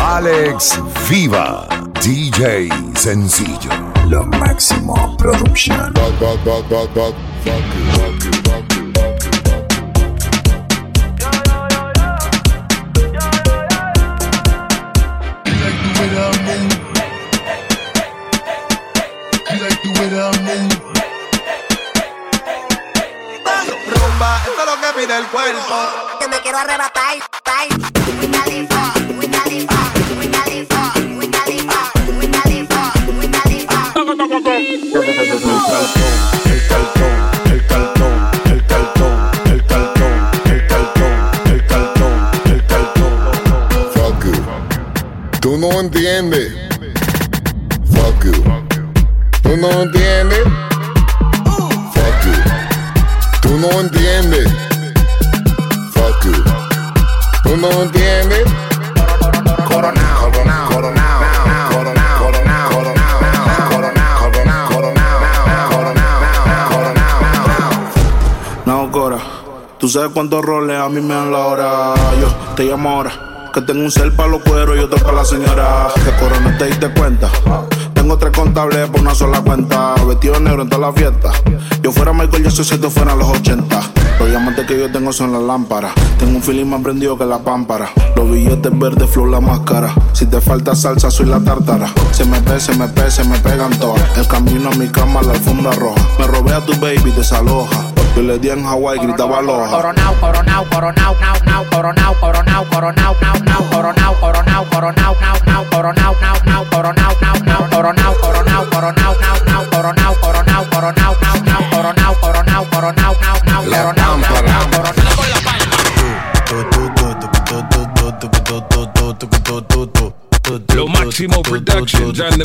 Alex Viva, DJ Sencillo, lo máximo producción. arrebatar. cuántos roles a mí me dan la hora. Yo te llamo ahora. Que tengo un cel para los cueros y otro para la señora. Que corona te diste cuenta. Tengo tres contables por una sola cuenta. Vestido negro en toda la fiesta. Yo fuera Michael, yo soy si tú fueran los 80. Los diamantes que yo tengo son las lámparas. Tengo un feeling más prendido que la pámpara. Los billetes verdes, flow, la máscara. Si te falta salsa, soy la tártara. Se me pega, se me pega, se me pegan todas. El camino a mi cama, la alfombra roja. Me robé a tu baby, desaloja. Que le di en Hawái gritaba aloha. Coronao, coronao, coronao, nao, nao, coronao, coronao, coronao, nao, nao, coronao, coronao, coronao, nao, nao, coronao, nao, nao, coronao, nao, nao, coronao, coronao, coronao, nao, nao, coronao, coronao, coronao, nao, nao, coronao, coronao, coronao, nao, nao, coronao, nao, coronao. Con la. Lo máximo productions and the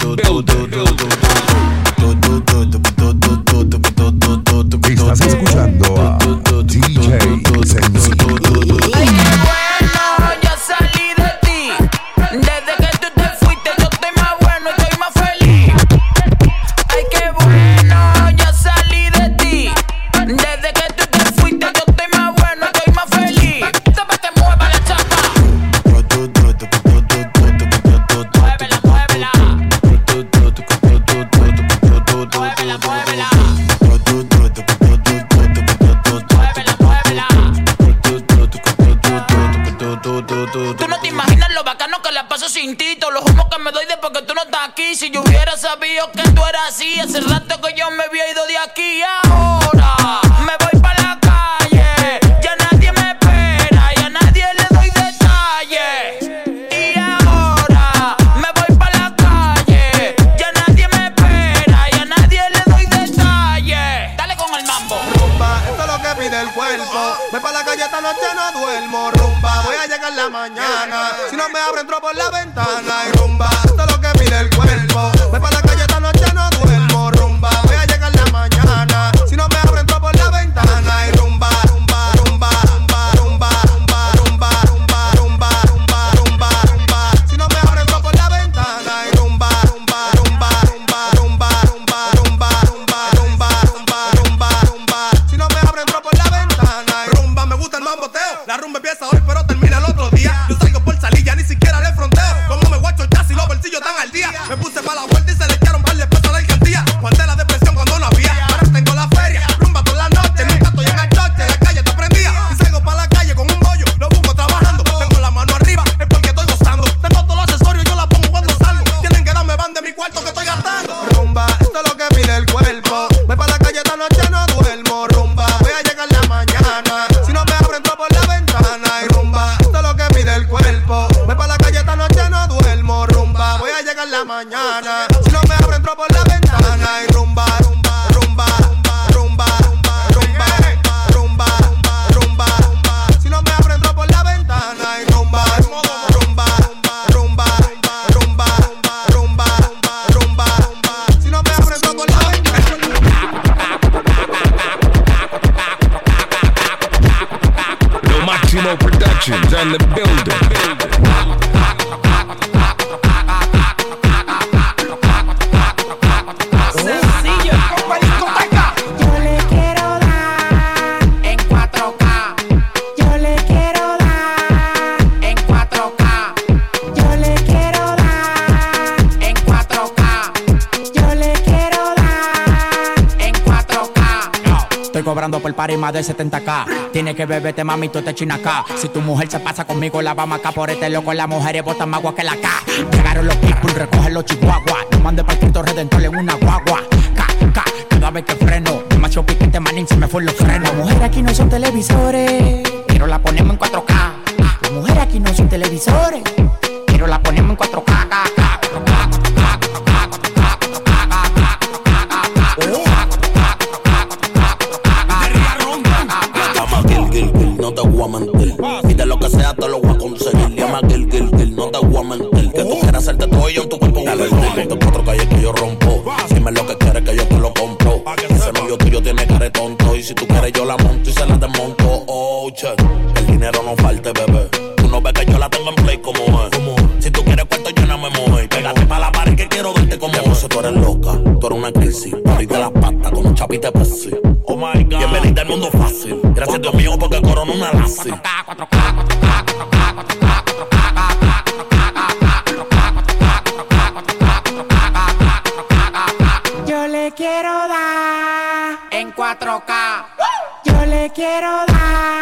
de 70k. Tiene que beberte, mami, tú te china acá. Si tu mujer se pasa conmigo, la vamos acá por este loco. Las mujeres botan más agua que la K. Llegaron los people, recogen los chihuahuas. No mande para Cristo Redentor en una guagua. K, K, cada vez que freno. Demasiado piquete, manín, se me fue los frenos. Las mujeres aquí no son televisores, voy a mentir. Pide lo que sea, te lo voy a conseguir. Llama Gil, Gil, Gil, no te voy a mentir. Que tú quieras hacerte todo ello en tu cuerpo invertir. Estos cuatro calles que yo rompo. Dime lo que quieres que yo te lo compro. Ese novio tuyo tiene cara de tonto. Y si tú quieres, yo la monto y se la desmonto. Oh, che, el dinero no falte, bebé. Tú no ves que yo la tengo en play como es. Si tú quieres cuarto, yo no me muevo. Pégate pa' la pared que quiero verte como es. tú eres loca, tú eres una crisis. Ahorita las patas con un chapite Pepsi. Gracias Dios mío porque corona una lazi. Yo le quiero dar en 4K. Yo le quiero dar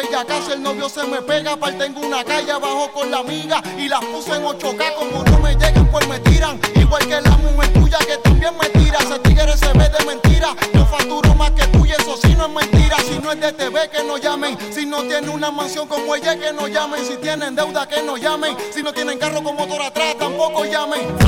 bella casa. El novio se me pega, aparte en una calle abajo con la amiga. Y las puse en 8k, como no me llegan, pues me tiran. Igual que la mujer tuya que también me tira. Ese tigre se ve de mentira. Yo facturo más que tú y eso sí no es mentira. Si no es de TV, que no llamen. Si no tiene una mansión como ella, que no llamen. Si tienen deuda, que no llamen. Si no tienen carro con motor atrás, tampoco llamen.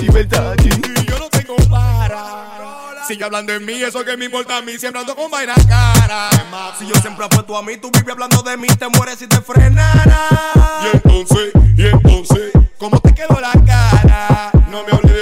Libertad, libertad. Y yo no tengo para. Sigue hablando de mí, eso que me importa a mí, siempre ando con vaina cara. Si yo siempre apuesto a mí, tú vives hablando de mí, te mueres si te frenara. Y entonces, y entonces, ¿Cómo te quedó la cara? no me hables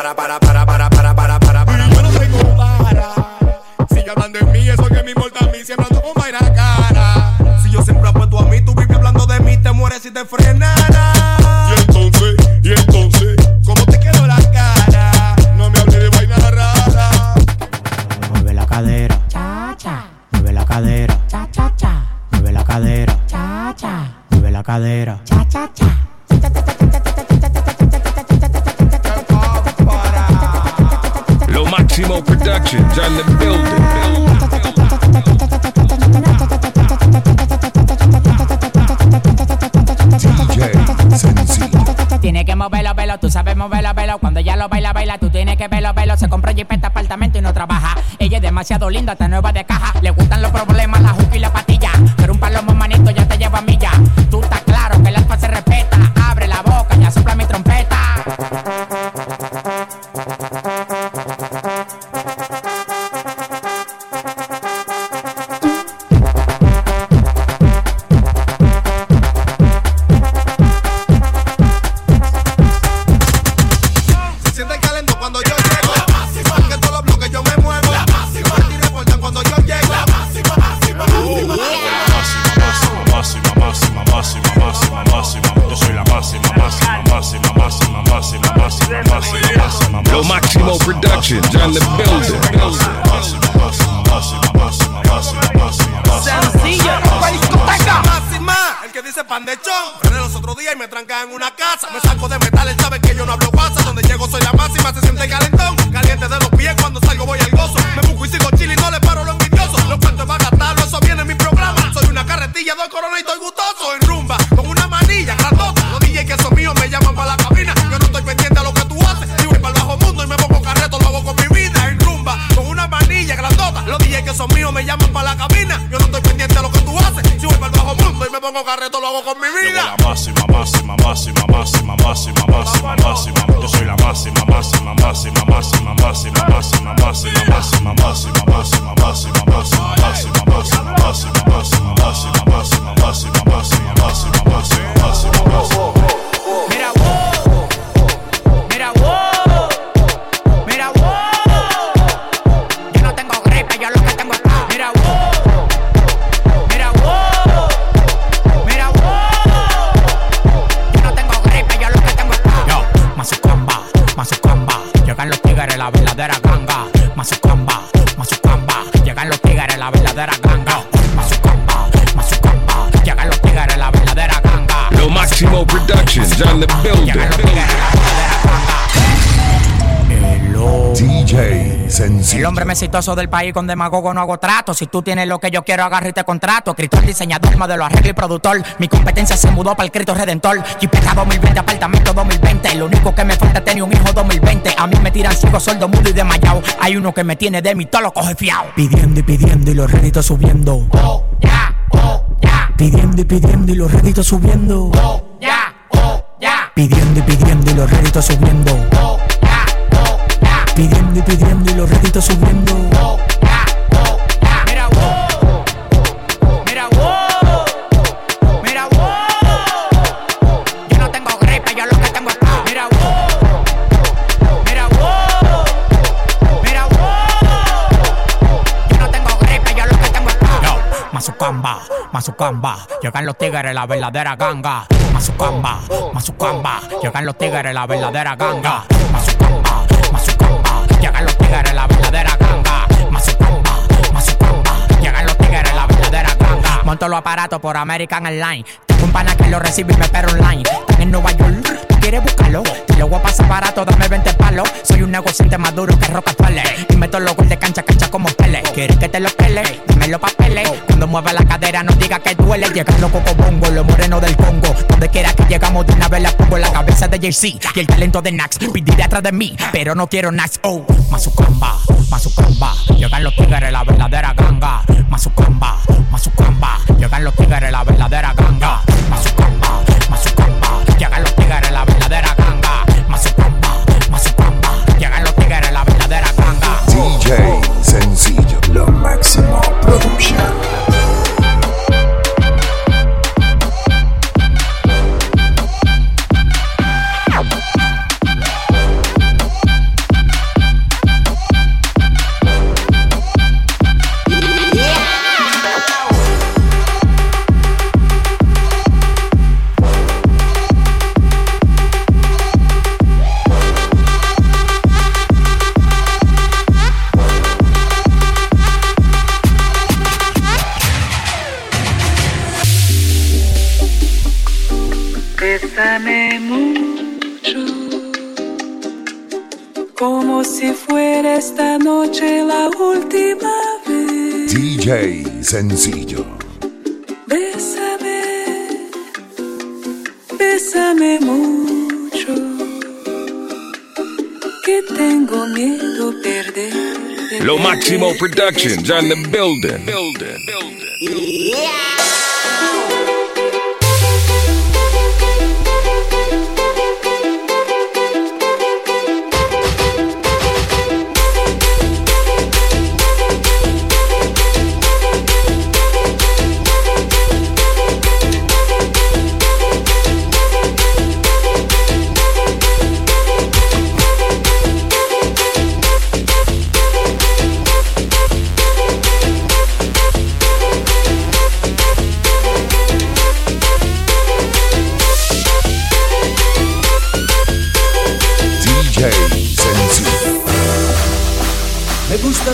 cadera, cha cha cha. Lo Maximo Productions on the building. Tiene que moverlo, velo, tú sabes moverlo, velo. Cuando ella lo baila, baila, tú tienes que verlo, velo. Se compró jipeta, apartamento y no trabaja. Ella es demasiado linda, está nueva de caja. Le gustan los problemas, la juca y la carreto, lo hago con mi vida. la máxima, máxima, máxima, máxima, máxima, máxima, máxima. Yo soy la máxima, máxima, máxima, máxima, máxima, máxima, máxima, máxima, máxima, the building. DJ El Sencillo. hombre más exitoso del país con demagogo no hago trato. Si tú tienes lo que yo quiero, agarro y te contrato. Escritor, diseñador, modelo, arreglo y productor. Mi competencia se mudó para el Cristo Redentor. Jipeta 2020, apartamento 2020. Lo único que me falta es tener un hijo 2020. A mí me tiran ciego, sordo, mudo y desmayado. Hay uno que me tiene de mí, todo lo coge fiado. Pidiendo y pidiendo y los réditos subiendo. Oh, ya, oh, ya. Pidiendo y pidiendo y los réditos subiendo. Oh, ya, oh, ya. Pidiendo y pidiendo y los réditos subiendo. Pidiendo y pidiendo y los réditos subiendo. Mira, wow. Mira, wow. Mira, wow. Yo no tengo gripe, yo lo que tengo es. Mira, wow. Mira, wow. Mira, wow. Yo no tengo gripe, yo lo que tengo es. Yo, Mazucamba, Mazucamba. Llegan los tigres, la verdadera ganga. Mazucamba, Mazucamba. Llegan los tigres, la verdadera ganga. Mazucamba, Mazucamba. Llegan los tigres, la verdadera ganga. Mazucamba, Mazucamba. Llegan los tigres, la verdadera ganga. Monto los aparatos por American Airlines. Tengo un pana que lo recibe y me espera online. Están en Nueva York. ¿Tú ¿Quieres buscarlo? Te lo voy a pasar barato, dame 20 palos. Soy un negociante más duro que roca actuales. Y meto los goles de cancha, cancha como pele. ¿Quieres que te lo pele? Dame los papeles. Cuando mueva la cadera, no diga que duele. Llegan los coco bongo, los morenos del Congo. Donde quiera que llegamos, de una vez la pongo la cabeza de JC. Y el talento de Nax. Pediré atrás de mí, pero no quiero Nax. Oh, Mazucamba, Mazucamba. Llegan los tigres, la verdadera ganga. Mazucamba, Mazucamba. Llegan los tigres, la verdadera ganga. Mazucamba, Sencillo. Bésame, bésame mucho, que tengo miedo perder. Lo Maximo Productions on the building. Building.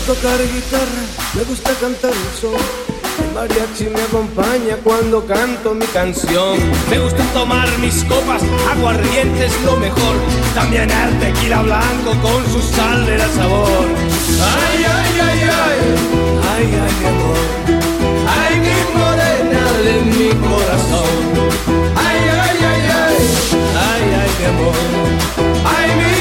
Tocar guitarra, me gusta cantar un son. Mariachi me acompaña cuando canto mi canción. Me gusta tomar mis copas, aguardiente es lo mejor. También el tequila blanco con su sal de la sabor. Ay, ay, ay, ay, ay, ay, amor. Ay, mi morena de mi corazón. Ay, ay, ay, ay, ay, ay, mi amor. Ay, mi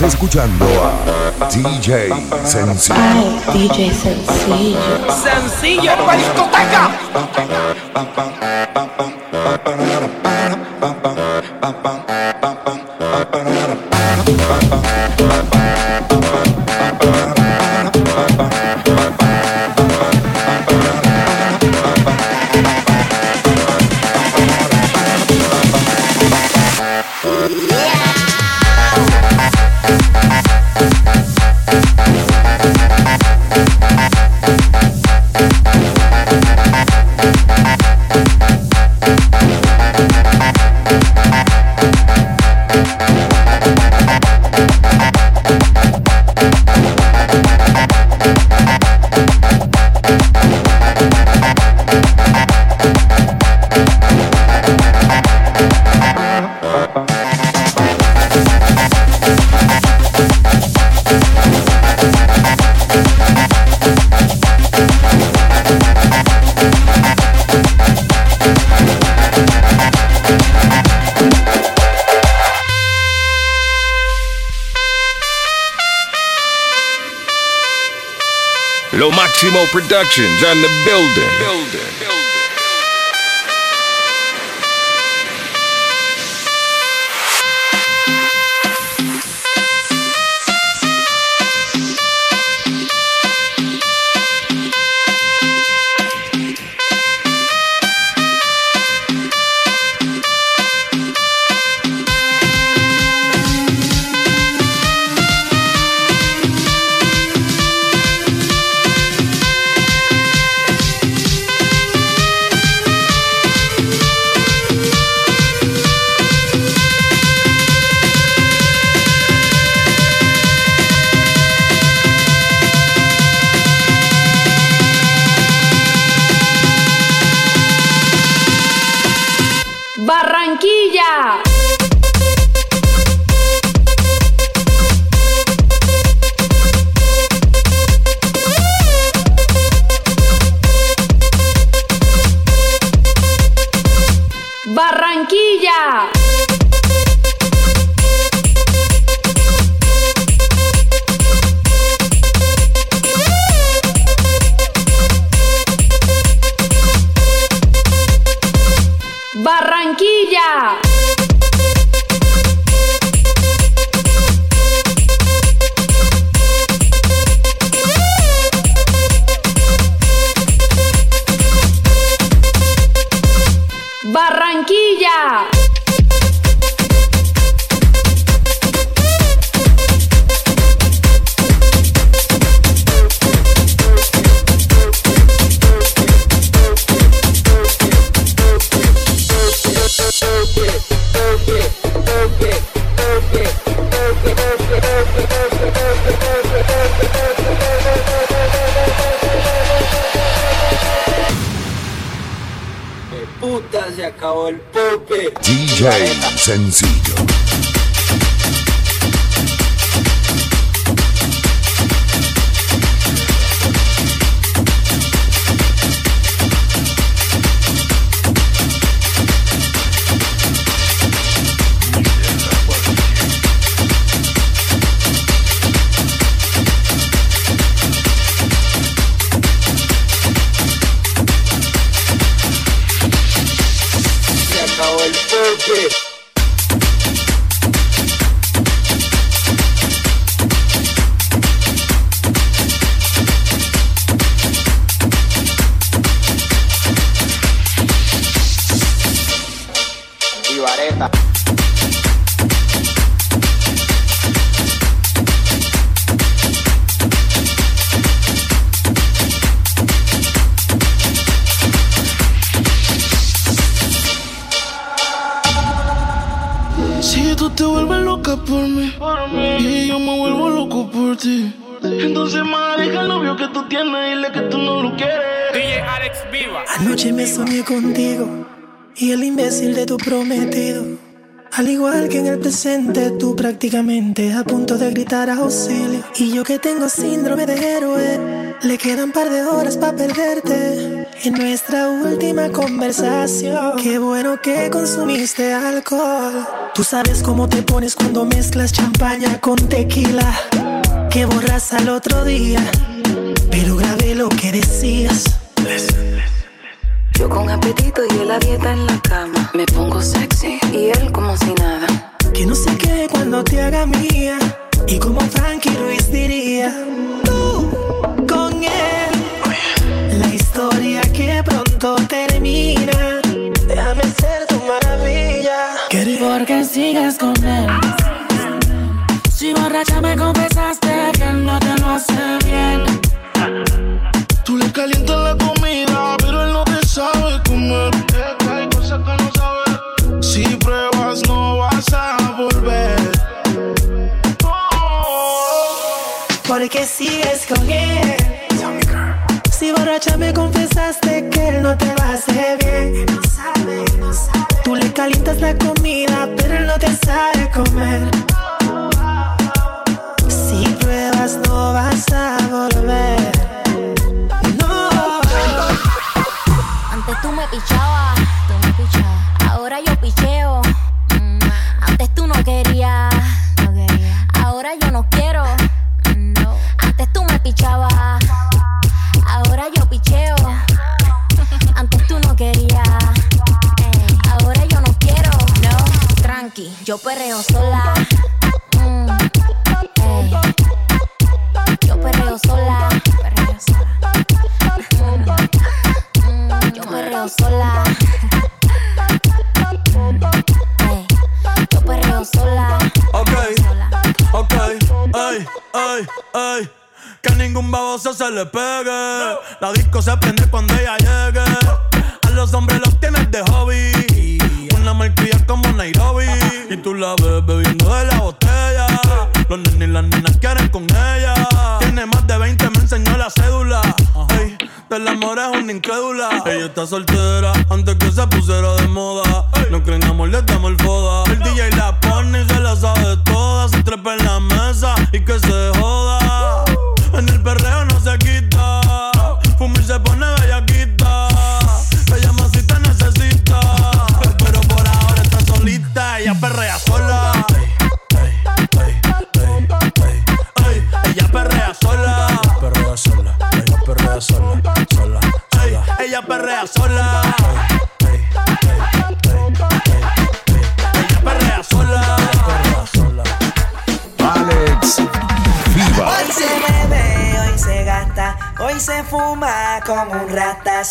Estás escuchando a DJ Sencillo. DJ Sencillo. Sencillo para discoteca. Lo Maximo Productions and the building. building. Sencillo. Prácticamente a punto de gritar auxilio. Y yo que tengo síndrome de héroe, le quedan par de horas para perderte. En nuestra última conversación, qué bueno que consumiste alcohol. Tú sabes cómo te pones cuando mezclas champaña con tequila. Que borras al otro día, pero grabé lo que decías. Yo con apetito y él la dieta en la cama. Me pongo sexy y él como si nada. Que no sé qué cuando te haga mía. Y como Frankie Ruiz diría, tú con él. La historia que pronto termina. Déjame ser tu maravilla. Porque sigues con él. Si borracha me confesaste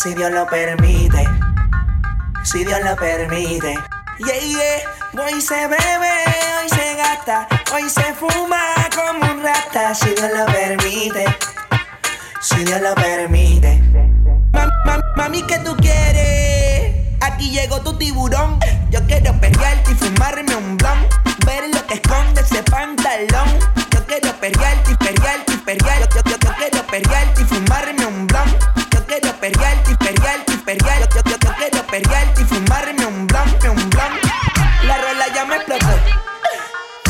si Dios lo permite. Si Dios lo permite. Yeah, yeah. Hoy se bebe, hoy se gasta, hoy se fuma como un rata, si Dios lo permite. Si Dios lo permite. Mam- mam- mami, ¿qué tú quieres? Aquí llegó tu tiburón. Yo quiero perrearte y fumarme un blon. Ver lo que esconde ese pantalón. Yo quiero perrearte y perrearte y perrearte. Yo, yo, yo quiero perrearte y fumarme un blon. Quiero perrearte perrearte y perrearte. Yo, yo, yo quiero perrearte y fumarme un blon, un blon. La rola ya me explotó.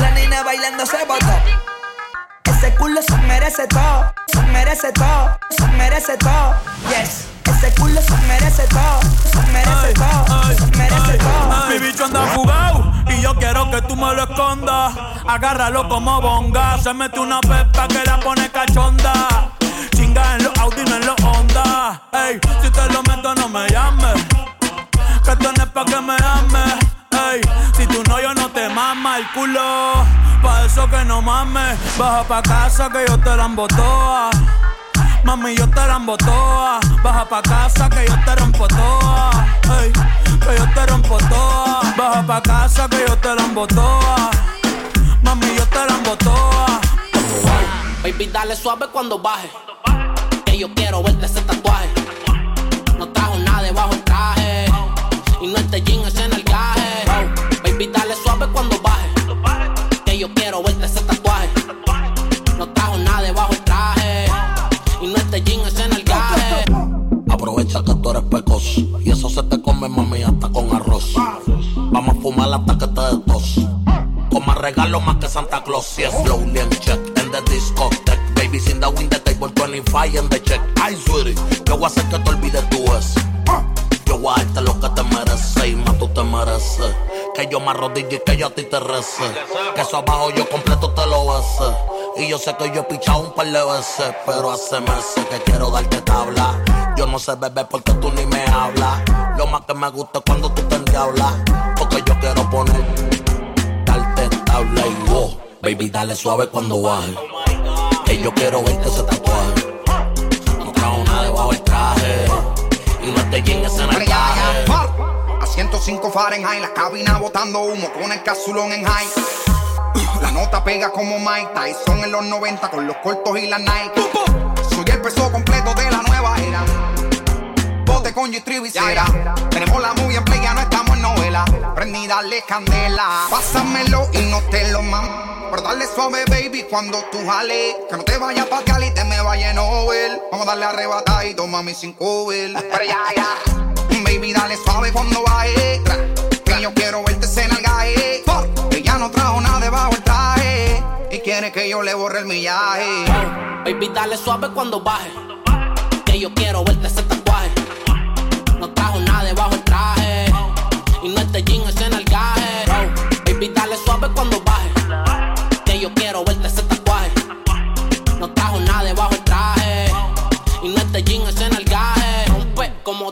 La nena bailando se botó. Ese culo se merece todo, se merece todo, se merece todo. Yes. Ese culo se merece todo, se merece todo, se merece todo. Mi bicho anda fugado y yo quiero que tú me lo escondas. Agárralo como bonga. Se mete una pepa que la pone cachonda. Chinga en los Audi, no en los Ey, si te lo meto, no me llames. Que esto no es pa' que me ames. Ey, si tú no, yo no te mama el culo. Pa' eso que no mames. Baja pa' casa que yo te la embotoa. Mami, yo te la embotoa. Baja pa' casa que yo te rompo toa. Ey, que yo te rompo toa. Baja pa' casa que yo te la embotoa. Mami, yo te la embotoa. Baby, dale suave cuando baje. Que yo quiero verte ese tatuaje. No trajo nada debajo el traje. Y no este jean es en el gaje. Baby, dale suave cuando baje. Que yo quiero verte ese tatuaje. No trajo nada debajo el traje. Y no este jean es en el gaje. Aprovecha que tú eres precoz. Y eso se te come, mami, hasta con arroz. Vamos a fumar hasta que te des tos. Coma regalo más que Santa Claus. Si es te rece. Que eso abajo yo completo te lo bese. Y yo sé que yo he pichado un par de veces, pero hace meses que quiero darte tabla. Yo no sé beber porque tú ni me hablas. Lo más que me gusta es cuando tú te endiablas. Porque yo quiero poner, darte tabla y wow. Baby, dale suave cuando baje. Que yo quiero verte ese tatuaje. No trajo nada debajo del traje. Y no te llegues en el traje. A 105 Fahrenheit, la cabina botando humo con el casulón en high. La nota pega como Mike Tyson en los 90 con los cortos y la Nike. Soy el peso completo de la nueva era. Bote con y. Tenemos la movie en play, ya no estamos en novela. Prendí, dale candela. Pásamelo y no te lo mam. Pero dale suave, baby, cuando tú jales. Que no te vayas pa' Cali te me vaya en Nobel. Vamos a darle arrebatadito, mami, sin cover. Pero ya, ya. Dale suave cuando baje. Que yo quiero verte en el gaje. Ella no trajo nada debajo el traje. Y quiere que yo le borre el millaje. Baby, dale suave cuando baje. Que yo quiero verte ese tatuaje. No trajo nada debajo el traje. Y no este jean es en el gaje. Baby, dale suave cuando baje.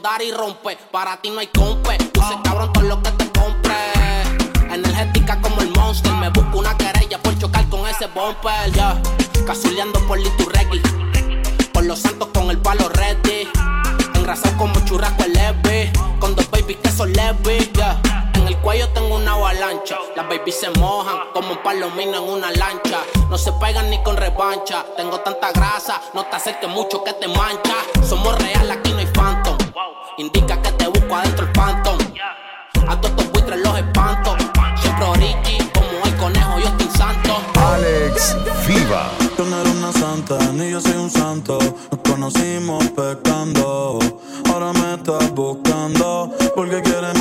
Dar y rompe. Para ti no hay compe. Dice cabrón todo lo que te compre. Energética como el monster. Me busco una querella por chocar con ese bumper. Ya. Casuleando por Liturregui. Por los santos con el palo ready. Engrasado como churrasco el leve. Con dos babies que son. En el cuello tengo una avalancha. Las babies se mojan como un palomino en una lancha. No se pegan ni con revancha. Tengo tanta grasa, no te acerques mucho que te mancha. Somos real, aquí phantom. Indica que te busco adentro el phantom. A todos estos buitres los espanto. Siempre origi, como el conejo, yo estoy santo. Alex Viva. Tú no eres una santa, ni yo soy un santo. Nos conocimos pecando. Ahora me estás buscando porque quieres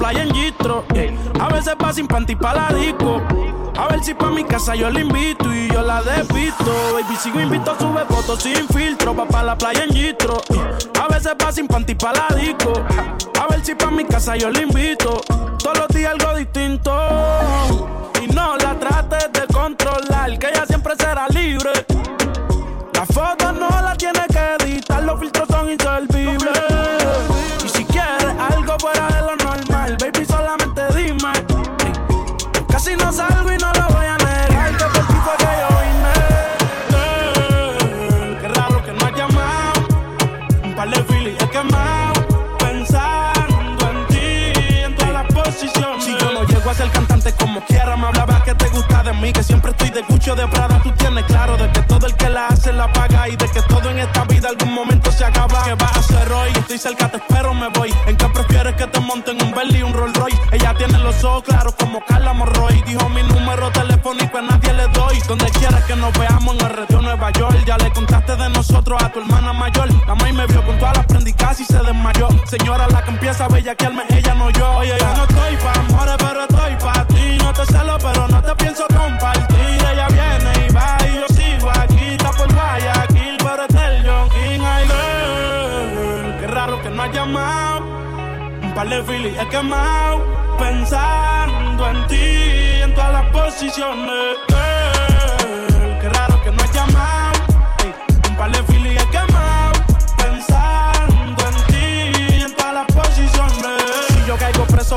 en gistro. A veces va sin panty pa' la disco. A ver si pa' mi casa yo la invito y yo la despisto. Baby, sigo invito, sube fotos sin filtro. Pa' pa' la playa en gistro. A veces va sin panty pa' la disco. A ver si pa' mi casa yo la invito. Todos los días algo distinto. Y no la trates de controlar, que ella siempre será libre. La foto quiera, me hablaba que te gusta de mí, que siempre estoy de Gucci de Prada, tú tienes claro de que todo el que la hace la paga y de que todo en esta vida algún momento se acaba. ¿Qué vas a hacer hoy? Estoy cerca, te espero, me voy. ¿En qué prefieres que te monten un Bentley y un Rolls Royce? Ella tiene los ojos claros como Carla Morroy. Dijo mi número telefónico a nadie le doy. Donde quieras que nos veamos en el retiro Nueva York. Ya le contaste de nosotros a tu hermana mayor. La maíz me vio con todas las prendicas y se desmayó. Señora, la que empieza a bellaquearme, ella no yo. Oye, yo no estoy pa' amores, pero estoy pa' de filis he quemado. Pensando en ti, en todas las posiciones. Girl, qué raro que no has llamado. Ey, un par de filis he quemado. Pensando en ti, en todas las posiciones. Si yo caigo preso,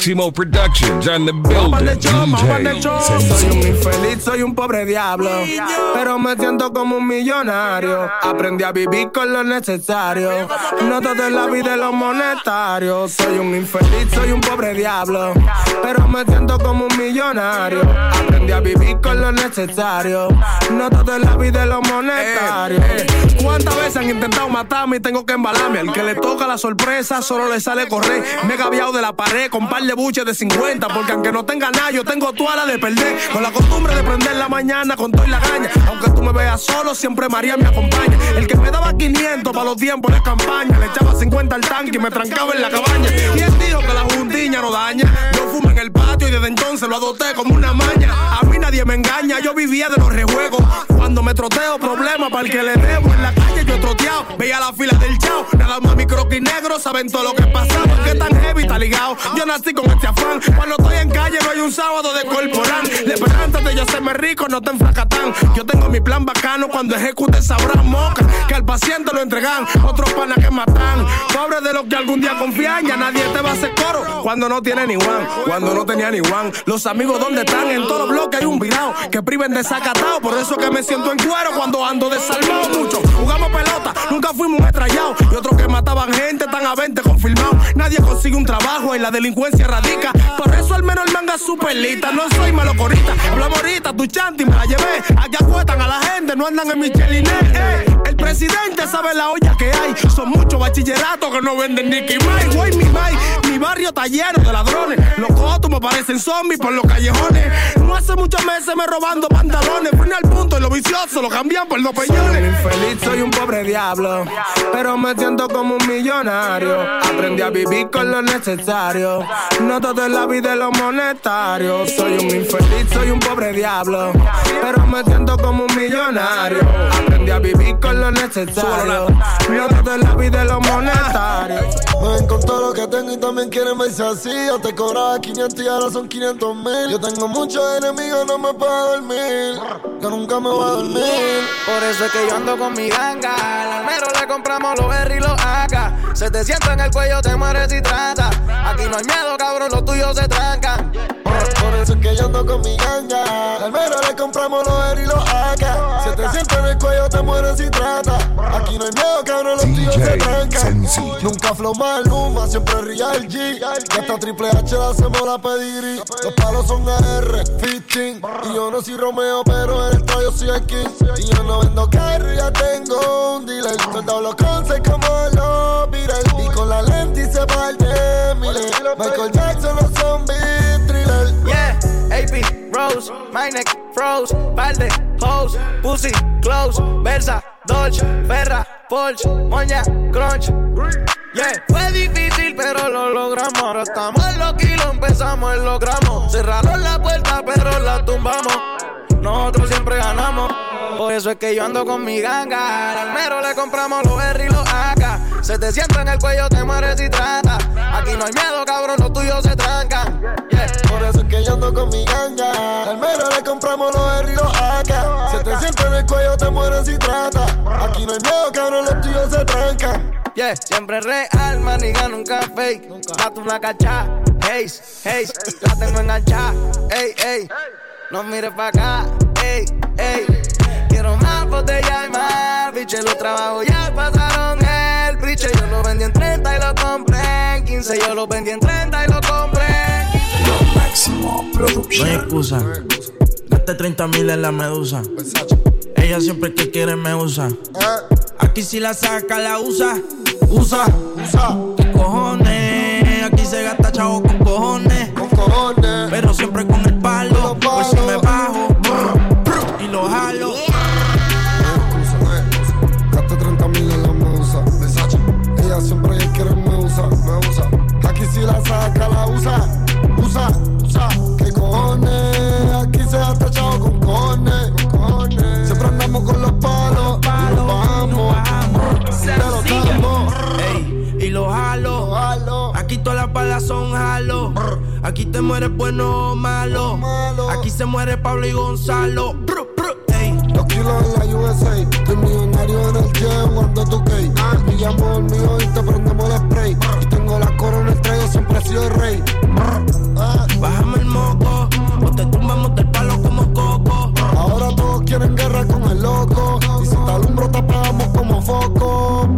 Máximo Productions and the building. Soy un infeliz, soy un pobre diablo. Pero me siento como un millonario. Aprendí a vivir con lo necesario. No todo en la vida es lo monetario. Soy un infeliz, soy un pobre diablo. Pero me siento como un millonario. Aprendí a vivir con lo necesario. No todo en la vida es lo monetario. ¿Cuántas veces han intentado matarme y tengo que embalarme? Al que le toca la sorpresa solo le sale correr. Me he gaviado de la pared con par de buches de 50. Porque aunque no tenga nada, yo tengo toda la de perder. Con la costumbre de prender la mañana con todo y la gaña. Aunque tú me veas solo, siempre María me acompaña. El que me daba 500 para los tiempos de campaña. Le echaba 50 al tanque y me trancaba en la cabaña. ¿Quién dijo que la juntiña no daña? Yo fumo en el y desde entonces lo adopté como una maña. A mí nadie me engaña, yo vivía de los rejuegos. Cuando me troteo, problema para el que le debo. En la calle yo troteado. Veía la fila del chao. Nada más mi croquis negro saben todo lo que pasa. Que tan heavy está ligado. Yo nací con este afán. Cuando estoy en calle no hay un sábado de corporán. Levantate, yo me rico, no te enfracatán. Yo tengo mi plan bacano. Cuando ejecute sabrán moca. Que al paciente lo entregan. Otros panas que matan. Pobre de los que algún día confían. Ya nadie te va a hacer coro. Cuando no tiene ni one. Cuando no tenía ni Los amigos, ¿dónde están? En todos los bloques hay un virado. Que priven de sacatao. Por eso que me siento en cuero cuando ando desalmado mucho. Jugamos pelota, nunca fuimos estrellados. Y otros que mataban gente tan a 20 confirmado. Nadie consigue un trabajo y la delincuencia radica. Por eso al menos el manga es superlita. No soy malocorita. Hablamos ahorita, tu chanti me la llevé. Allá cuestan a la gente, no andan en Michelinet. Eh. El presidente sabe la olla que hay. Son muchos bachilleratos que no venden ni Mike. Güey, mi mi barrio está lleno de ladrones. Los cotos me parecen zombies por los callejones. No hace muchos meses me robando pantalones. Fui al punto y lo vicioso lo cambian por los peñones. Soy un infeliz, soy un pobre diablo. Pero me siento como un millonario. Aprendí a vivir con lo necesario. No todo es la vida de los monetarios. Soy un infeliz, soy un pobre diablo. Pero me siento como un millonario. Aprendí a vivir con lo necesario. No todo es la vida de los monetarios. Me con todo lo que tengo y también quieren verse así. Yo te cobraba 500 y ahora son 500 mil. Yo tengo muchos enemigos, no me puedo dormir. Yo nunca me voy a dormir. Por eso es que yo ando con mi ganga. Al almero le compramos los R y los AK. Se te sienta en el cuello, te mueres y trata. Aquí no hay miedo, cabrón, los tuyos se trancan. Por eso es que yo ando con mi ganga. Al almero le compramos los R y los AK. Se te sienta en el cuello, te mueres y trata. Aquí no hay miedo, cabrón, los tuyos se trancan. Nunca flow siempre real G. Y hasta Triple H la hacemos la pedigrí. Los palos son AR, 15. Y yo no soy Romeo, pero en el yo soy King. Y yo no vendo carro, ya tengo un dealer. Soldado los concepts como los Beatles. Y con la lente y se parte Miller. Michael Jackson, los zombies, AP, Rose, my froze, balde, hose, pussy, close, Versa, Dolce, Ferra, Porsche, Moña, Crunch. Yeah, fue difícil, pero lo logramos. Ahora estamos en los kilos, empezamos en los gramos. Cerraron la puerta, pero la tumbamos. Nosotros siempre ganamos. Por eso es que yo ando con mi ganga. Al almero le compramos los R y los AK. Se te sienta en el cuello, te mueres y trata. Aquí no hay miedo, cabrón, los tuyos se trancan. Yeah. Por eso es que yo ando con mi ganga. Al almero le compramos los R y los AK. Se te sienta en el cuello, te mueres y trata. Aquí no hay miedo, cabrón, los tuyos se trancan. Yeah, siempre real, maniga, nunca fake. Gato una cacha, hey, hey, la tengo enganchada, ey, ey. No mires pa' acá, ey, ey. Quiero más botella y más, biche, los trabajos ya pasaron vendí en 30 y lo compré en 15. Yo lo vendí en 30 y lo compré en 15. Lo máximo No hay excusa. Gaste 30 mil en la medusa. Ella siempre que quiere me usa. Aquí si la saca, la usa. Usa, usa. ¿Qué cojones? Aquí se gasta chavo con cojones. Con cojones. Pero siempre con el palo. Pues si me bajo y lo jalo. Te mueres bueno o malo. Aquí se muere Pablo y Gonzalo. Los kilos en la USA. Estoy millonario en el jet cuando tú key. Y llamo el mío y te prendemos el spray. Y tengo la corona el siempre he sido el rey. Ah. Bájame el moco. O te tumbamos del palo como coco. Ahora todos quieren guerra con el loco. Y si te alumbro, te apagamos como foco.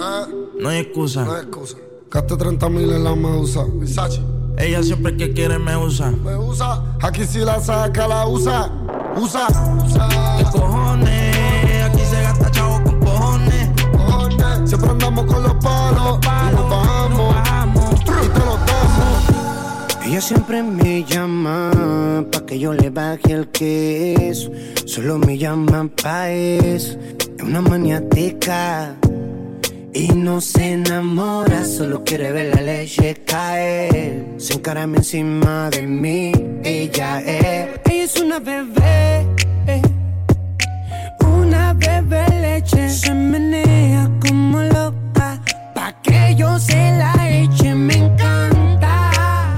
Ah. No hay excusa. No hay excusa. Gaste 30 mil en la medusa. Versace. Ella siempre que quiere me usa. Me usa. Aquí si la saca, la usa. Usa, usa. ¿Qué cojones? Aquí se gasta chavo con cojones. Cojones. Siempre andamos con los palos. Y nos bajamos. Y te los damos. Ella siempre me llama pa' que yo le baje el queso. Solo me llama pa' eso. Es una maniática. Y no se enamora, solo quiere ver la leche caer. Sin encarame encima de mí, ella es. Ella es una bebé, eh. una bebé leche. Se menea como loca, pa' que yo se la eche. Me encanta,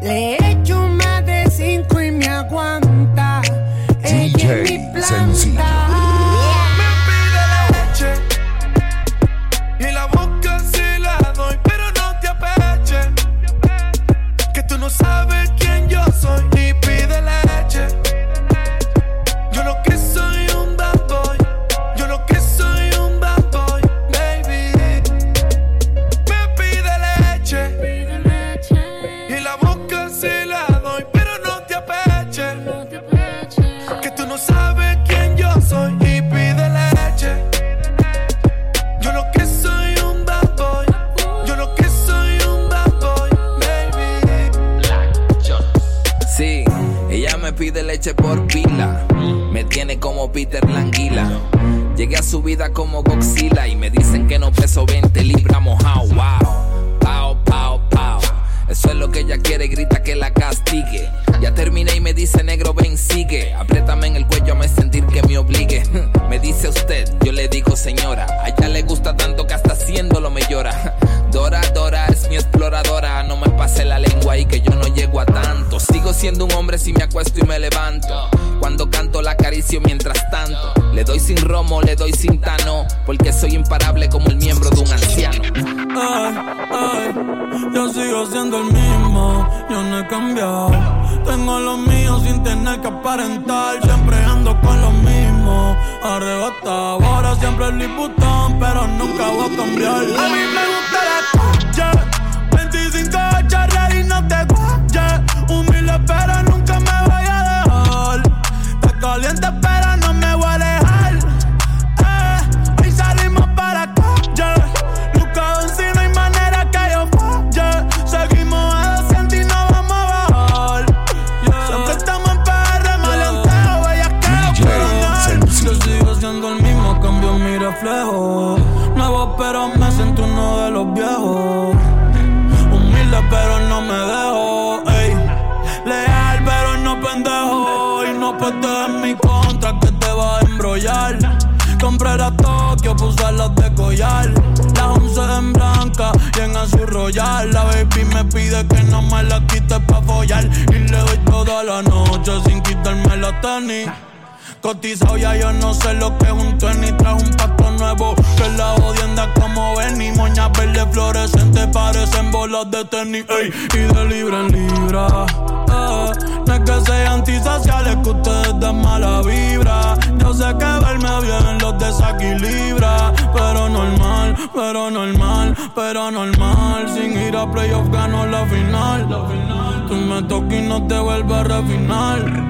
le echo más de cinco y me aguanta. Ella es mi planta. Embrollar. Compré la Tokio, puse las de collar. Las 11 en blanca y en azul royal. La baby me pide que no me la quite pa' follar. Y le doy toda la noche sin quitarme la tenis. Cotizado ya yo no sé lo que es un tenis Traje un pato nuevo que la odienda como Benny Moñas verde fluorescente parecen bolas de tenis ey, Y de libra en libra que sean antisociales que ustedes den mala vibra Yo sé que verme bien los desequilibra Pero normal, pero normal, pero normal Sin ir a playoff gano la final Tú me tocas y no te vuelves a refinar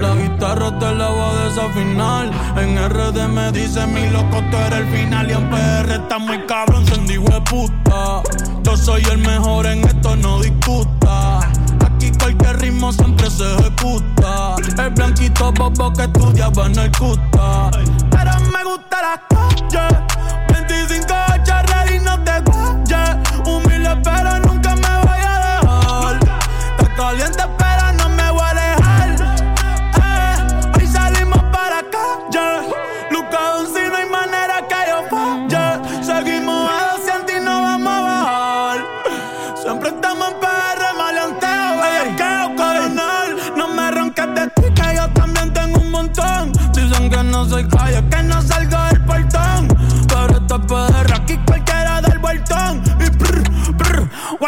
la guitarra te la voy a desafinar. En RD me dice mi loco, tú eres el final. Y en PR está muy cabrón, encendí puta. Yo soy el mejor en esto, no discuta. Cualquier ritmo siempre se ejecuta. El blanquito bobo que estudiaba en el cuta. Pero me gusta la calle. 25 charlas y no te guayes. Humilde, pero nunca me voy a dejar. Está caliente,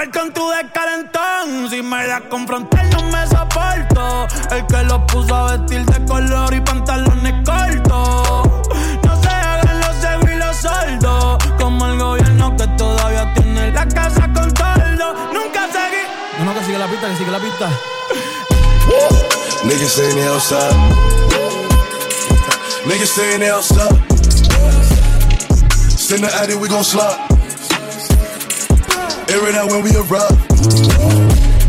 prr, welcome to the calentón. Si me das con frontal, no me soporto. El que lo puso a vestir de color y pantalones cortos. No se hagan los ciegos y los sordos. Como el gobierno que todavía tiene la casa con toldo. Nunca seguí. No, que sigue la pista, que sigue la pista. Niggas saying they outside. Niggas saying they outside. Send the addy, we gon' slide. Air it out when we arrive.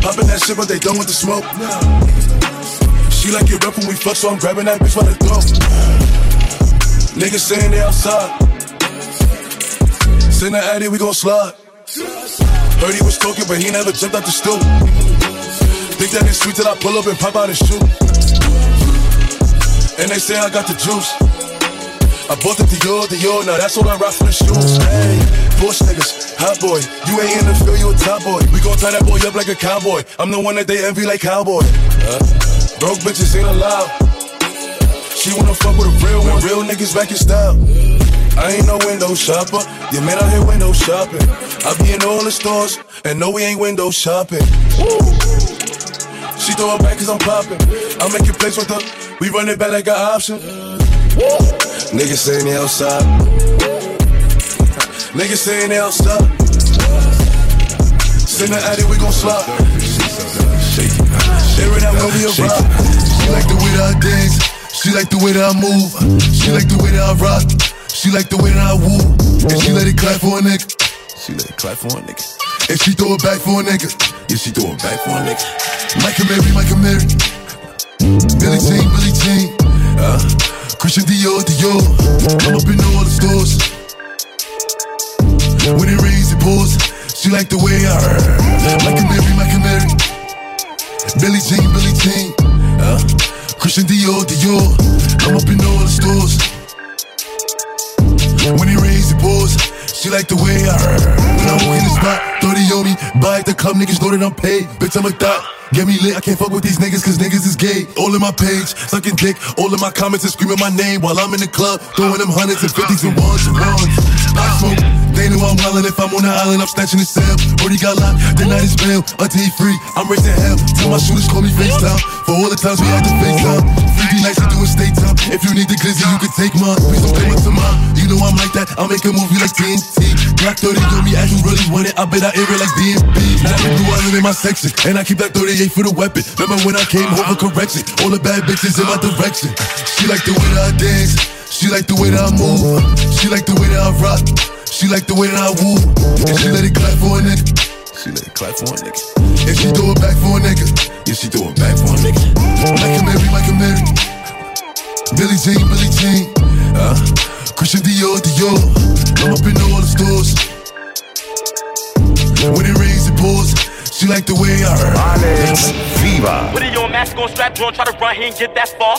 Popping that shit, but they done with the smoke. She like it rough when we fuck, so I'm grabbing that bitch by the throat. Niggas saying they outside. Send the addy, we gon' slide. Heard he was talking, but he never jumped out the stool. Think that it's sweet till I pull up and pop out and shoot. And they say I got the juice. I bought it the Dior, Dior, now that's all I rock for the shoes. Hey, bush niggas, hot boy. You ain't in the field, you a top boy. We gon' tie that boy up like a cowboy. I'm the one that they envy like cowboy. Uh, broke bitches ain't allowed. She wanna fuck with a real one. Real niggas back in style. I ain't no window shopper. Your man out here window shopping. I be in all the stores, and no, we ain't window shopping. Woo. She throw it back cause I'm popping. I make your place with her. We run it back like an option. Woo. Niggas saying they outside. Niggas saying they outside. Send the addy, we gon' slide. Air it out we arrive. She like the way that I dance. She like the way that I move. She like the way that I rock. She like the way that I woo. And she let it clap for a nigga. She let it clap for a nigga. And she throw it back for a nigga. Yeah, she throw it back for a nigga. And Mary, and Mary. Billy Jean, Billy Jean. Uh, Christian Dior, Dior. I'm up in all the stores. When it rains, it pours. She like the way I heard. Like a Mary, like a Mary. Billy Jean, Billy Jean. Uh, Christian Dior, Dior. I'm up in all the stores. When it rains, it pours. She like the way I heard. When I walk in the spot, 30 on me. Buy at the club, niggas know that I'm paid. Bitch, I'm a thot. Get me lit, I can't fuck with these niggas cause niggas is gay. All in my page, sucking dick. All in my comments and screaming my name while I'm in the club. Throwing them hundreds and fifties and ones and ones. I smoke. They know I'm wildin' if I'm on the island, I'm snatching the cell. Already got locked, the night is bail. Until he free, I'm raising hell. Tell my shooters call me FaceTime. For all the times we had to FaceTime. 50 nights to do a state time. If you need the glizzy, you can take mine. Please don't come up to mine. You know I'm like that, I'll make a movie like TNT. Black 30 on me, as you really want it. I bet I air it like DMB. Now I do island in my section, and I keep that 38 for the weapon. Remember when I came home for correction? All the bad bitches in my direction. She like the way that I dance. She like the way that I move. She like the way that I rock. She like the way that I woo. And she let it clap for a nigga. She let it clap for a nigga. And she throw it back for a nigga. Yeah, she throw it back for a nigga. Like a Mary, like a Mary. Billy Jean, Billy Jean. Uh, Christian Dior, Dior. I'm up in all the stores. When it rains, it pours. She like the way I heard. Alex Viva. With it on mask on strap, drawn, try to run, he ain't get that far.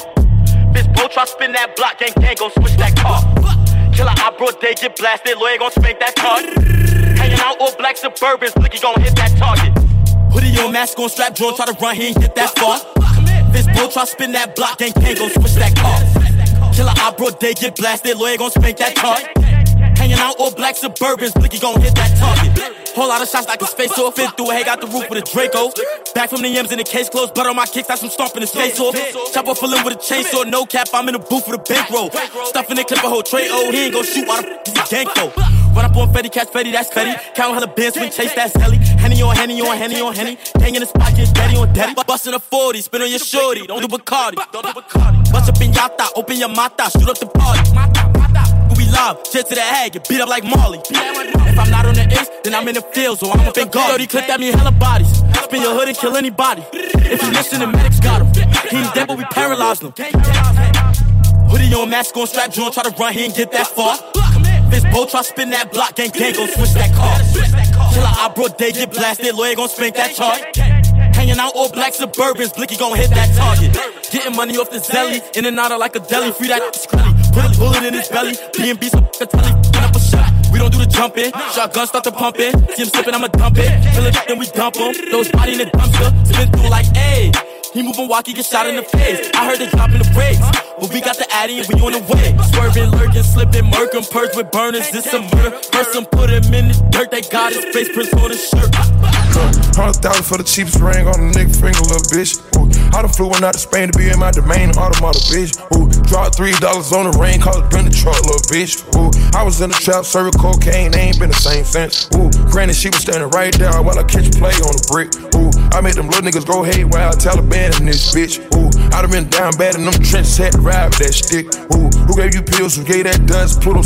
Bitch, bro, try spin that block, gang, gang, go switch that car. Killer I bro, they get blasted, lawyer gon' spank that car. Hanging out all black suburbans, blicky gon' hit that target. Hoodie on, mask on strap, drawn, try to run, he ain't get that far. Bitch, bro, try spin that block, gang, gang, go switch that car. Killer I bro, they get blasted, lawyer gon' spank that card. Hanging out all black suburbans, blicky gon' hit that target. Whole lot of shots like his face it fit through a hay, got the roof with a Draco. Back from the M's in the case closed, blood on my kicks, that's some stomping his face off. Chopper full in with a chainsaw, no cap, I'm in the booth with a bankroll. Stuffing the clip a whole tray, oh, he ain't gon' shoot, why the f is he gang? Run up on Fetty, catch Fetty, that's Fetty. Count hella bands, swing, chase, that's Helly. Henny on Henny on Henny on Henny. Hang in the spot, get daddy on daddy. Bustin' a 40, spin on your shorty, don't do Bacardi. Bust up in Yata, open your mata, shoot up the party. Live, jet to the head, get beat up like Marley. If I'm not on the ace, then I'm in the field, so I'm up in guard. 30 clip that mean hella bodies. Spin your hood and kill anybody. If you listen, the medics got him. He ain't dead, but we paralyzed him. Hoodie on, mask on, strap joint, try to run, he ain't get that far. This boat try spin that block, gang gang gon' switch that car. Killer I bro, they get blasted, lawyer gon' spank that chart. Hanging out all black suburbans, blicky gon' hit that target. Getting money off the zelly, in and out of like a deli, free that screlly. Put a bullet in his belly, B&B some f***ing telly, put up a shot. We don't do the jumping, shotgun start to pumping. See him slipping, I'ma dump it. Fill it then we dump him. Those body in the dumpster, spin through like, ayy. He moving walkie, get shot in the face. I heard they dropping the brakes, but we got the addy and we on the way. Swerving, lurking, slipping, murking, purge with burners. This some murder. Person put him in the dirt. They got his face prints on his shirt. Hundred thousand for the cheapest ring on the nigga finger, little bitch. Ooh, I done flew one out to Spain to be in my domain, automata, bitch. Ooh, dropped three dollars on the rain, call it bring the truck, little bitch. Ooh, I was in the trap, serving cocaine, they ain't been the same since. Ooh, granted, she was standing right there while I catch play on the brick. Ooh, I made them little niggas go hate while I haywire, Taliban in this bitch. Ooh, I done been down bad in them trenches, had to ride with that stick. Ooh, who gave you pills? Who gave that dust? Pluto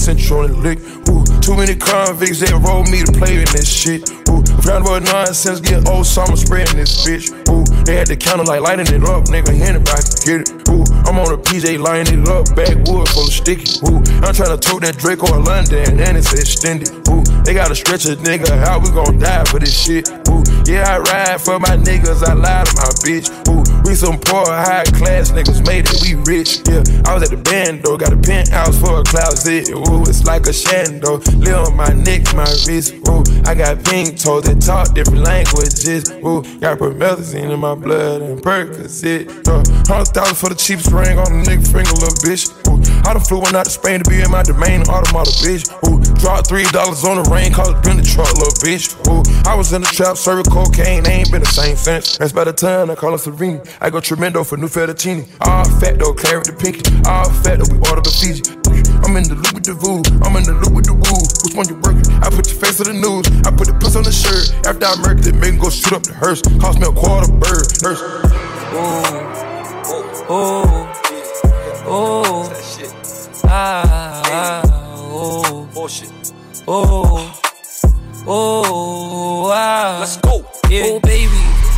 the lick. Ooh, too many convicts that rolled me to play in this shit. Ooh, round about nonsense, get old summer spreading this bitch. Ooh, they had the counter like lighting it up, nigga. Anybody can get it. Ooh, I'm on a PJ lining it up, backwood full of sticky. Ooh, I'm trying to tote that Draco or London, and it's extended. Ooh, they gotta stretch a nigga out, we gon' die for this shit. Ooh, yeah, I ride for my niggas, I lie to my bitch. Ooh, we some poor, high class niggas, made it, we rich. Yeah, I was at the band though, got a penthouse for a closet. Ooh, it's like a shando, live on my neck, my wrist. Ooh, I got pink toes that talk different languages. Ooh, got promethazine in my blood and Percocet. Uh, Hundred thousand for the cheapest ring on the nigga finger, little bitch. Ooh, I done flew one out to Spain to be in my domain, automata, bitch. Ooh, dropped three dollars on the rain, call it the truck, little bitch. Ooh, I was in the trap, serving cocaine, ain't been the same since. That's by the time I call him Serene. I go tremendo for new fettuccine. All fat though, claret the pinky. All fat though, we order the Fiji. I'm in the loop with the voo, I'm in the loop with the woo. Which one you working? I put your face on the news, I put the puss on the shirt. After I murdered it, make go shoot up the hearse. Cost me a quarter bird, nurse. Oh, oh, oh, ah, oh, Bullshit. oh, oh, ah. Let's go. Yeah. Oh, baby,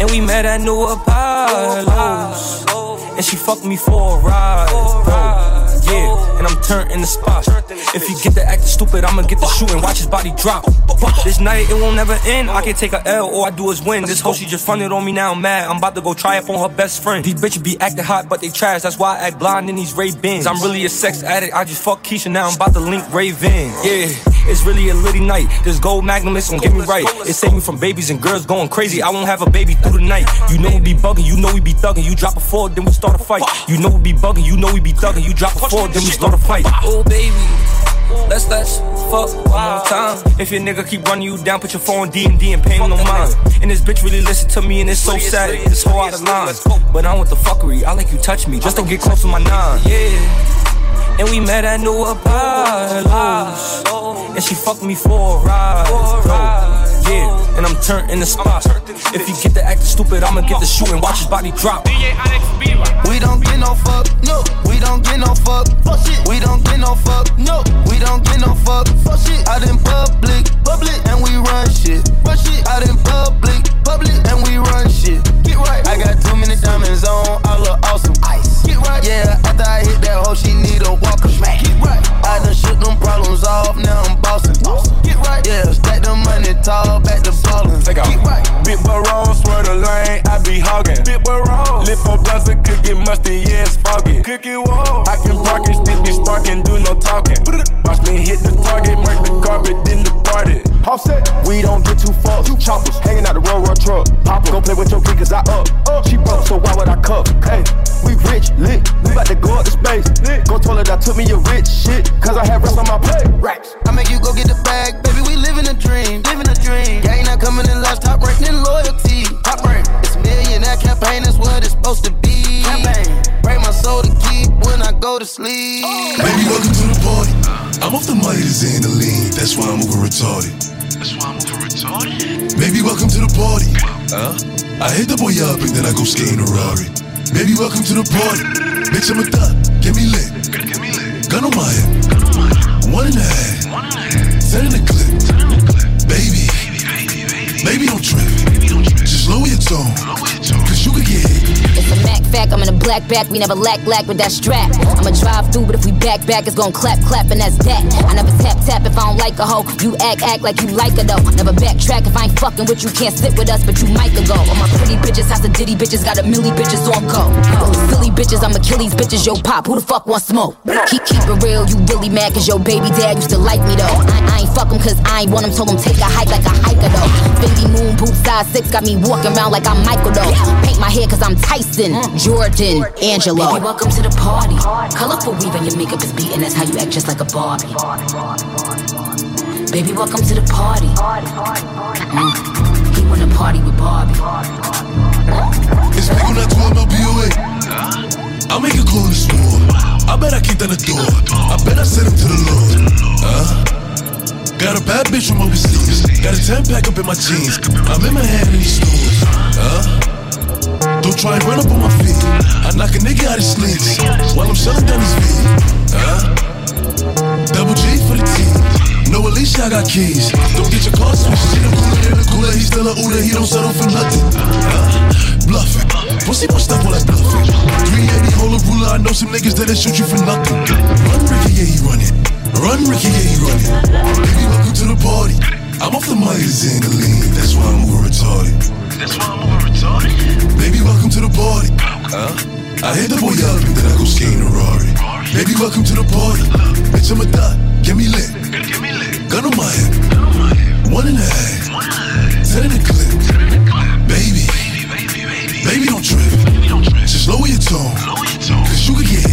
and we met at New Apollo's, and she fucked me for a ride. Yeah, and I'm turned in the spot. If you get the acting stupid, I'ma get the shooting. Watch his body drop. This night it won't never end. I can take a L, all I do is win. This hoe she just fronted on me now. I'm mad. I'm about to go try it on her best friend. These bitches be acting hot, but they trash. That's why I act blind in these Ray Bins. I'm really a sex addict. I just fuck Keisha now. I'm about to link Raven. Yeah. It's really a litty night. This gold magnum is gonna get me right. It saved me from babies and girls going crazy. I won't have a baby through the night. You know we be bugging, you know we be thugging. You drop a four, then we start a fight. You know we be bugging, you know we be thugging. You drop a four, then we start a fight. Oh baby. Let's let's fuck one more time. If your nigga keep running you down, put your phone D and D and pay him no mind. And this bitch really listen to me and it's so sad. This whole out of line. But I want the fuckery. I like you touch me. Just don't get close to my nine. Yeah. And we met at New Apollo's. And she fucked me for a ride. Bro. Yeah, and I'm turned in the spot. If you get the acting stupid, I'ma get the shooting. Watch his body drop. We don't get no fuck, no. We don't get no fuck, fuck shit. We don't get no fuck, no. We don't get no fuck, fuck shit. Out in public, public, and we run shit, run shit. Out in public, public, and we run shit. Get right. I got too many diamonds on, I look awesome. Ice. Get right. Yeah, after I hit that hoe, she need a walker. Get right. I done shook them problems off, now I'm bossing. Get right. Yeah, stack the money tall, back to ballin'. Take off. Right. Big roll, swear the lane, I be hogging. Big boy roll. Lip on and cookie musty, yeah, it's foggy. Cookie wall. I can park it, still be sparking, do no talking. Watch me hit the target, mark the carpet, then depart it. Offset, we don't get too far. Choppers hanging out the road, road truck. Pop go play with your kid, cause I up. She broke, so why would I cuff? Hey, we rich, lit. We about to go up to space. Go toilet, I took me a rich shit, cause I had rest on my plate. Racks. I make you go get the bag, baby. We living a dream, living a dream. Gang not coming in last, top rank in loyalty. Top rank. It's millionaire campaign, that's what it's supposed to be. Campaign. Break my soul to keep when I go to sleep. Oh. Baby, welcome to the party. Uh. I'm off the money to Xandaline, that's why I'm over retarded. That's why I'm over retarded. Baby, welcome to the party. Huh? I hit the boy up and then I go skate in a Rari. Baby, welcome to the party. Bitch, I'm a thot, get me lit. Get me lit. Gun on my hip. One and a half. One and a half. Ten in the clip. Ten in the clip. Baby, Maybe don't trip. Just lower your tone. Cause you could get hit. Fact, I'm in a black back, we never lack lack with that strap. I'ma drive through, but if we back back, it's gon' clap clap, and that's that. I never tap tap if I don't like a hoe. You act act like you like her though. Never backtrack if I ain't fucking with you, can't sit with us, but you might go. All my pretty bitches, house of ditty bitches, got a milli bitches on go. All Silly bitches, I'm Achilles bitches, yo pop, who the fuck want smoke? Keep keep it real, you really mad cause your baby dad used to like me though. I, I ain't fuck him cause I ain't want him, told him take a hike like a hiker though. Baby moon boot size six, got me walking around like I'm Michael though. Paint my hair cause I'm Tyson, Jordan, Angelo. Baby, welcome to the party. Colorful weave and your makeup is beating. That's how you act just like a Barbie. Baby, welcome to the party. Mm. He wanna party with Barbie. It's big on that 12 MLBOA. I'll make a call in this war. I bet I kicked down the door. I bet I sent him to the Lord. Huh? Got a bad bitch from overseas. Got a 10 pack up in my jeans. I'm in my hand in these stores. Huh? Don't try and run up on my feet. I knock a nigga out his sleeves while I'm selling down his feet. Huh? Double G for the team. No, Alicia, I got keys. Don't get your car switched. See the cooler in the cooler. He's still a Uda. He don't settle for nothing. Huh? Bluffing. Pussy much stuff all that bluffing. 380 hold a ruler. I know some niggas that'll shoot you for nothing. Run, Ricky, yeah, he running. Run, Ricky, yeah, he running. Baby, welcome to the party. I'm off the money to Xandaline. That's why I'm over retarded that's why I'm over retarded. Baby, welcome to the party. Huh? I hit the boy up and then I go skate in a Rari. Baby, welcome to the party. Bitch, I'm a dot. Get me lit. Gun on my hip. One and a half. Ten in the clip. Baby. Baby, baby baby don't trip. Just lower your tone. Cause you could get hit.